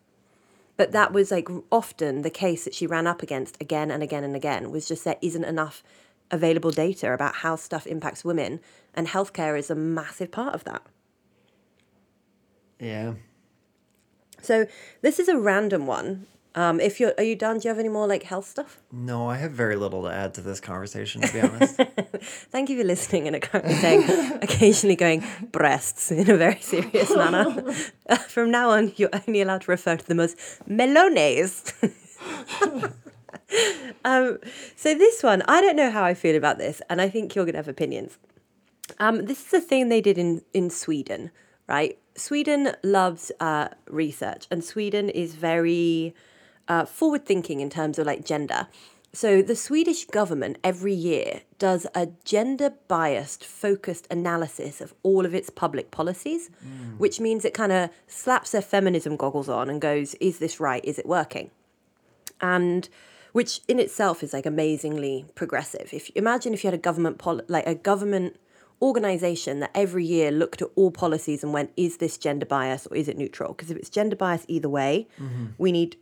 S2: But that was like often the case that she ran up against again and again and again was just there isn't enough available data about how stuff impacts women, and healthcare is a massive part of that.
S6: Yeah.
S2: So this is a random one. Um, if you're, are you done? Do you have any more like health stuff?
S6: No, I have very little to add to this conversation, to be honest. *laughs*
S2: Thank you for listening and currently *laughs* saying, occasionally going breasts in a very serious manner. Uh, *laughs* from now on, you're only allowed to refer to them as melones. um, so this one, I don't know how I feel about this, and I think you're gonna have opinions. Um, this is a thing they did in in Sweden, right? Sweden loves uh, research, and Sweden is very uh, forward thinking in terms of like gender. So the Swedish government every year does a gender biased focused analysis of all of its public policies, which means it kind of slaps their feminism goggles on and goes, is this right? Is it working? and which in itself is like amazingly progressive. If imagine if you had a government pol- like a government organization that every year looked at all policies and went, is this gender bias or is it neutral? Because if it's gender bias either way, we need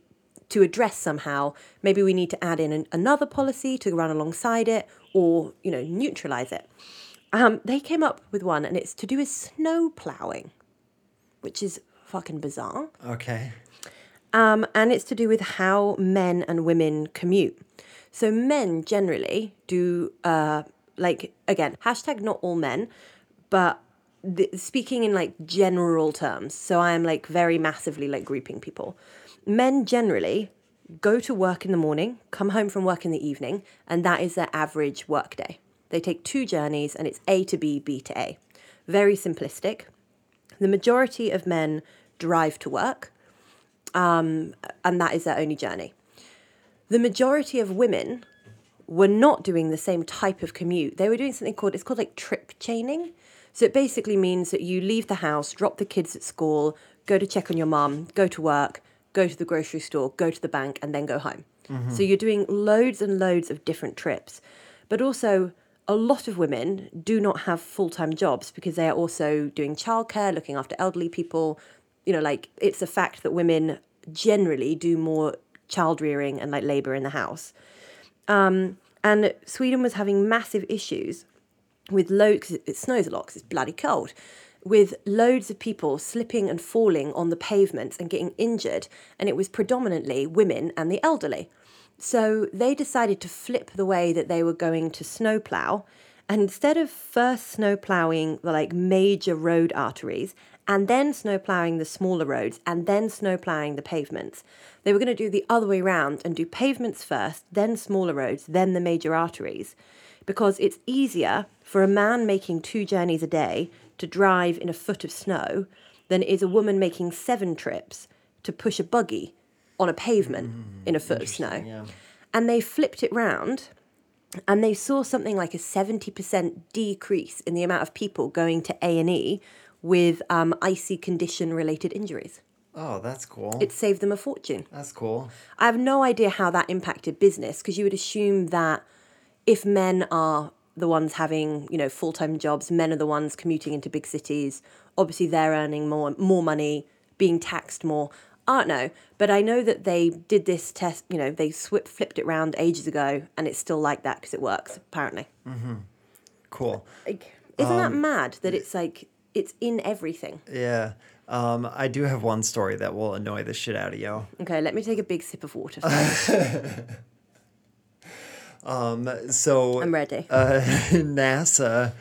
S2: to address somehow. Maybe we need to add in an, another policy to run alongside it, or you know neutralize it. Um, they came up with one, and it's to do with snow plowing, which is fucking bizarre
S6: Okay.
S2: um, and it's to do with how men and women commute. So men generally do uh, like again hashtag not all men, but speaking in like general terms. So I am like very massively like grouping people. Men generally go to work in the morning, come home from work in the evening, and that is their average work day. They take two journeys and it's A to B, B to A. Very simplistic. The majority of men drive to work um, and that is their only journey. The majority of women were not doing the same type of commute. They were doing something called it's called like trip chaining. So it basically means that you leave the house, drop the kids at school, go to check on your mum, go to work, go to the grocery store, go to the bank, and then go home. So you're doing loads and loads of different trips. But also, a lot of women do not have full time jobs because they are also doing childcare, looking after elderly people. You know, like it's a fact that women generally do more child rearing and like labor in the house. Um, and Sweden was having massive issues with loads, it snows a lot because it's bloody cold, with loads of people slipping and falling on the pavements and getting injured. And it was predominantly women and the elderly. So they decided to flip the way that they were going to snowplow. And instead of first snowplowing the like major road arteries and then snow plowing the smaller roads and then snow plowing the pavements, they were going to do the other way around and do pavements first, then smaller roads, then the major arteries. Because it's easier for a man making two journeys a day to drive in a foot of snow than it is a woman making seven trips to push a buggy on a pavement mm-hmm. in a foot of snow.
S6: yeah.
S2: And they flipped it round and they saw something like a 70% decrease in the amount of people going to A&E with um, icy condition related injuries.
S6: Oh, that's cool.
S2: It saved them a fortune.
S6: that's cool.
S2: I have no idea how that impacted business because you would assume that if men are the ones having, you know, full-time jobs, men are the ones commuting into big cities, obviously they're earning more more money, being taxed more. I don't know, but I know that they did this test, you know, they sw- flipped it round ages ago and it's still like that because it works apparently.
S6: Cool.
S2: Like, isn't that mad that it's like it's in everything?
S6: Yeah. Um, I do have one story that will annoy the shit out of you.
S2: Okay, let me take a big sip of water. *laughs* first.
S6: So
S2: I'm ready.
S6: uh, *laughs* NASA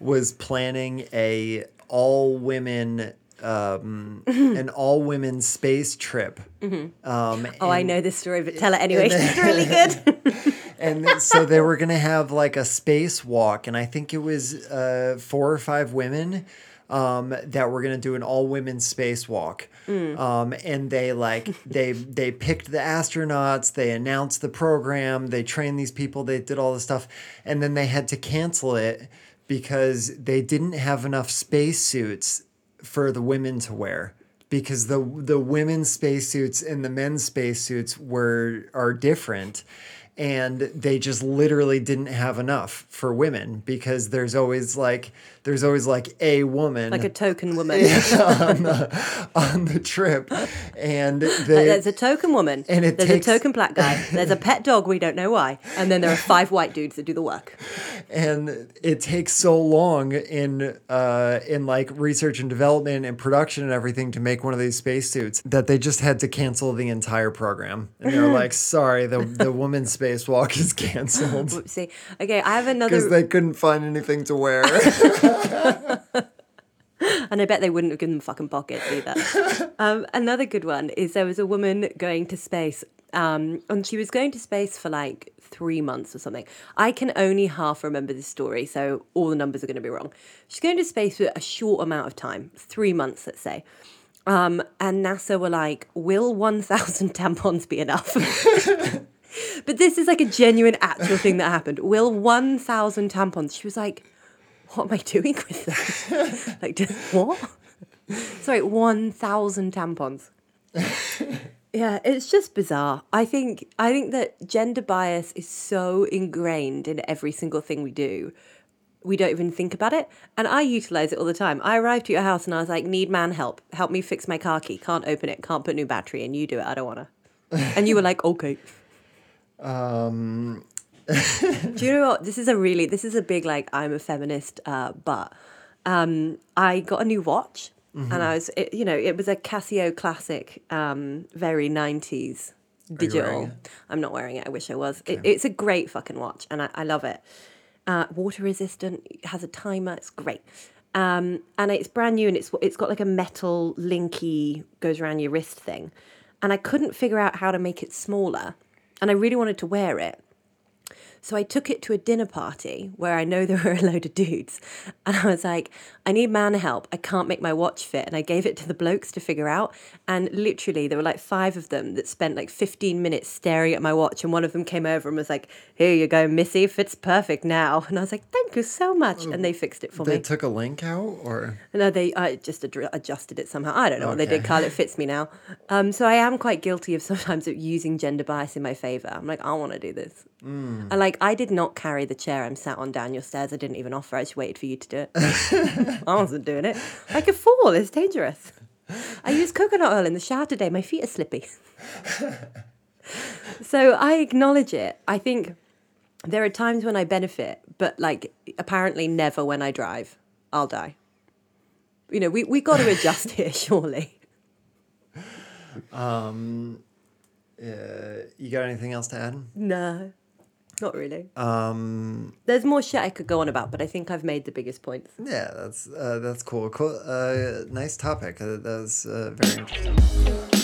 S6: was planning a all women um, *laughs* an all women space trip. Um,
S2: oh, I know this story, but tell it anyway. It's really good.
S6: and so they were gonna have like a space walk, and I think it was uh, four or five women um, that were gonna do an all women spacewalk. Um, and they like *laughs* they they picked the astronauts, they announced the program, they trained these people, they did all this stuff, and then they had to cancel it because they didn't have enough spacesuits for the women to wear because the the women's spacesuits and the men's spacesuits were are different and they just literally didn't have enough for women because there's always like there's always like a woman
S2: Like a token woman. *laughs*
S6: on the *laughs* on the trip, and they,
S2: There's a token woman.
S6: And it
S2: there's
S6: takes-
S2: a token black guy. *laughs* There's a pet dog. We don't know why. And then there are five white dudes that do the work.
S6: and it takes so long in uh in like research and development and production and everything to make one of these spacesuits that they just had to cancel the entire program and they're like sorry the the woman's spacewalk is canceled
S2: Whoopsie. Okay, I have another because
S6: they couldn't find anything to wear *laughs*
S2: And I bet they wouldn't have given them fucking pockets either. *laughs* um, another good one is there was a woman going to space, um, and she was going to space for like three months or something. I can only half remember this story, so all the numbers are going to be wrong. She's going to space for a short amount of time, three months, let's say. Um, and NASA were like, will 1,000 *laughs* tampons be enough? but this is like a genuine, actual thing that happened. Will 1,000 tampons? She was like, what am I doing with them? *laughs* like, just, what? Sorry, 1,000 tampons. yeah, it's just bizarre. I think I think that gender bias is so ingrained in every single thing we do. We don't even think about it. And I utilize it all the time. I arrived at your house and I was like, need man help. Help me fix my car key. Can't open it. Can't put new battery in. You do it. I don't want to. And you were like, okay.
S6: um
S2: Do you know what? This is a really, this is a big, like, I'm a feminist, uh, but um, I got a new watch and I was, it, you know, it was a Casio classic, um, very 90s digital. I'm not wearing it. I wish I was. It, it's a great fucking watch and I, I love it. Uh, water resistant, has a timer. It's great. Um, and it's brand new and it's it's got like a metal linky goes around your wrist thing. And I couldn't figure out how to make it smaller. And I really wanted to wear it. So I took it to a dinner party where I know *laughs* there were a load of dudes. And I was like, I need man help. I can't make my watch fit. And I gave it to the blokes to figure out. And literally, there were like five of them that spent like 15 minutes staring at my watch. And one of them came over and was like, Here you go, Missy, fits perfect now. And I was like, Thank you so much. And they fixed it for
S6: they
S2: me.
S6: They took a link out or
S2: No, they I just adr- adjusted it somehow. I don't know what they did, Carl. It fits me now. Um, so I am quite guilty of sometimes using gender bias in my favor. I'm like, I want to do this. And like, I did not carry the chair I'm sat on down your stairs. I didn't even offer. I just waited for you to do it. *laughs* I wasn't doing it. I could fall. It's dangerous. I used coconut oil in the shower today. My feet are slippy. *laughs* so I acknowledge it. I think there are times when I benefit, but like apparently never when I drive. I'll die. You know, we, we got to *laughs* adjust here, surely.
S6: uh, you got anything else to add
S2: No, not really.
S6: um
S2: There's more shit I could go on about, but I think I've made the biggest points.
S6: yeah that's uh, that's cool cool uh nice topic uh, that was uh, very interesting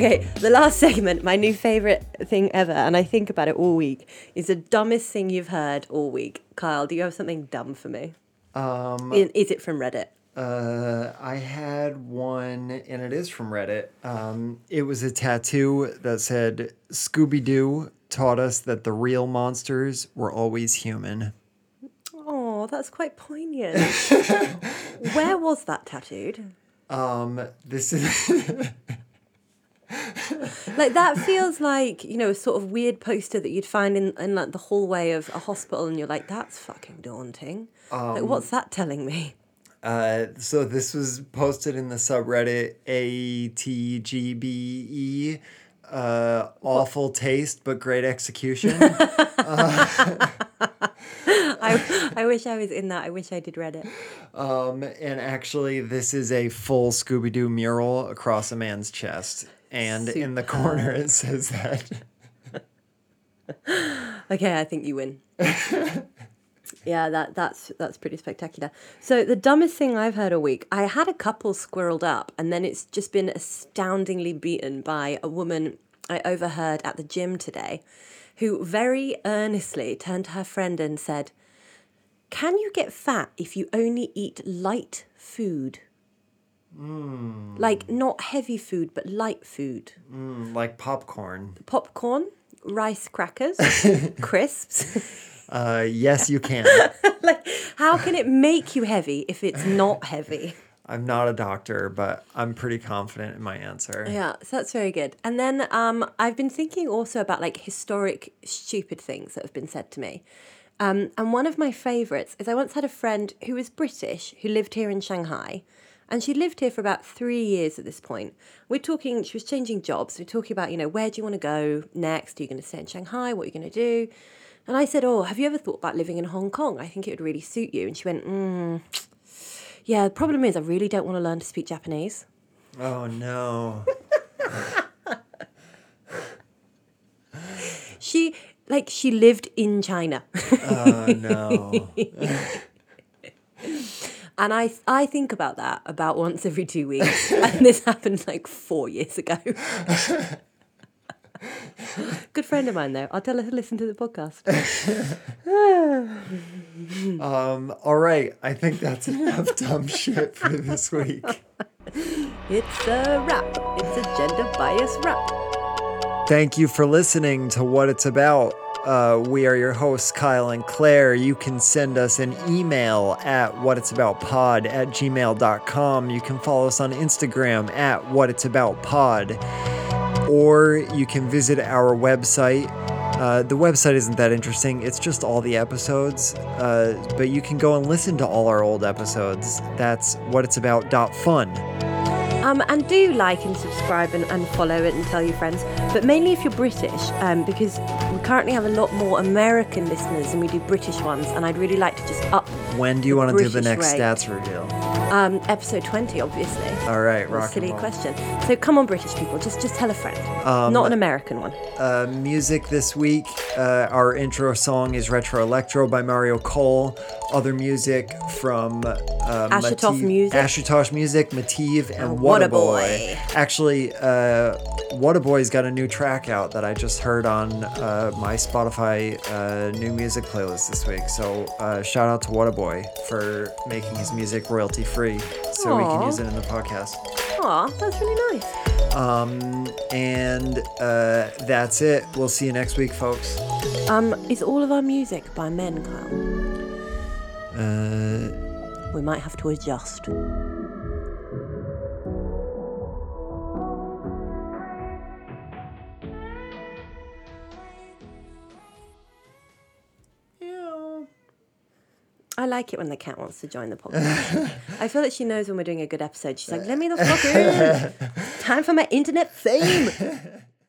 S2: Okay, the last segment, my new favorite thing ever, and I think about it all week, is the dumbest thing you've heard all week. Kyle, do you have something dumb for me?
S6: um
S2: I- Is it from Reddit?
S6: Uh, I had one, and it is from Reddit. Um, it was a tattoo that said Scooby Doo taught us that the real monsters were always human.
S2: Oh, that's quite poignant. *laughs* Where was that tattooed?
S6: Um, this is *laughs*
S2: Like that feels like you know a sort of weird poster that you'd find in, in like the hallway of a hospital, and you're like, that's fucking daunting. like, what's that telling me?
S6: uh, so this was posted in the subreddit ATGBE. Uh, awful taste but great execution. *laughs*
S2: I *laughs* I wish I was in that. I wish I did Reddit.
S6: um, and actually, this is a full Scooby Doo mural across a man's chest, and in the corner it says that. *laughs*
S2: Okay, I think you win. *laughs* yeah, that that's that's pretty spectacular. So the dumbest thing I've heard all week, I had a couple squirreled up, and then it's just been astoundingly beaten by a woman I overheard at the gym today, who very earnestly turned to her friend and said, "Can you get fat if you only eat light food?" Like not heavy food, but light food.
S6: like popcorn.
S2: Popcorn, rice crackers, *laughs* crisps.
S6: Uh, yes, you can. *laughs*
S2: like How can it make you heavy if it's not heavy?
S6: I'm not a doctor, but I'm pretty confident in my answer.
S2: Yeah, so that's very good. And then um, I've been thinking also about like historic stupid things that have been said to me. Um, and one of my favourites is I once had a friend who was British who lived here in Shanghai. And she lived here for about three years at this point. We're talking, she was changing jobs. We're talking about, you know, where do you want to go next? Are you going to stay in Shanghai? What are you going to do? And I said, Oh, have you ever thought about living in Hong Kong? I think it would really suit you. And she went, mm, Yeah, the problem is I really don't want to learn to speak Japanese.
S6: Oh no. *laughs*
S2: She, like, she lived in China.
S6: Oh no. *laughs*
S2: And I I think about that about once every two weeks. *laughs* and this happened like four years ago. *laughs* Good friend of mine though. I'll tell her to listen to the podcast. *laughs*
S6: Um, all right. I think that's enough dumb shit for this week.
S2: It's a wrap. It's a gender bias wrap.
S6: Thank you for listening to What It's About. Uh, we are your hosts, Kyle and Claire. You can send us an email at whatitsaboutpod at gmail.com. You can follow us on Instagram at whatitsaboutpod. Or you can visit our website. Uh, the website isn't that interesting. It's just all the episodes. Uh, but you can go and listen to all our old episodes. That's whatitsabout.fun.
S2: Um, and do like and subscribe and, and follow it and tell your friends. But mainly if you're British, um, because we currently have a lot more American listeners than we do British ones, and I'd really like to just up
S6: When do you want to do the next
S2: rate.
S6: stats reveal?
S2: Um, episode 20, obviously.
S6: All right, rock and
S2: silly
S6: roll.
S2: question. So come on, British people, just just tell a friend. Not an American one.
S6: Uh, music this week. Uh, our intro song is Retro Electro by Mario Cole. Other music from uh,
S2: Ashutosh
S6: Mativ-
S2: Music.
S6: Ashutosh Music, Mativ, and
S2: And
S6: What a
S2: Whataboy.
S6: Boy. Actually, uh, What a Boy's got a new track out that I just heard on uh, my Spotify uh, new music playlist this week. So uh, shout out to What a Boy for making his music royalty free, so we can
S2: Aw.
S6: use it in the podcast.
S2: Aw, that's really nice.
S6: Um, And uh, that's it. We'll see you next week, folks.
S2: Um, is all of our music by men, Kyle?
S6: Uh,
S2: We might have to adjust. I like it when the cat wants to join the podcast. I feel that she knows when we're doing a good episode. She's like, let me the fuck in. *laughs* Time for my internet fame.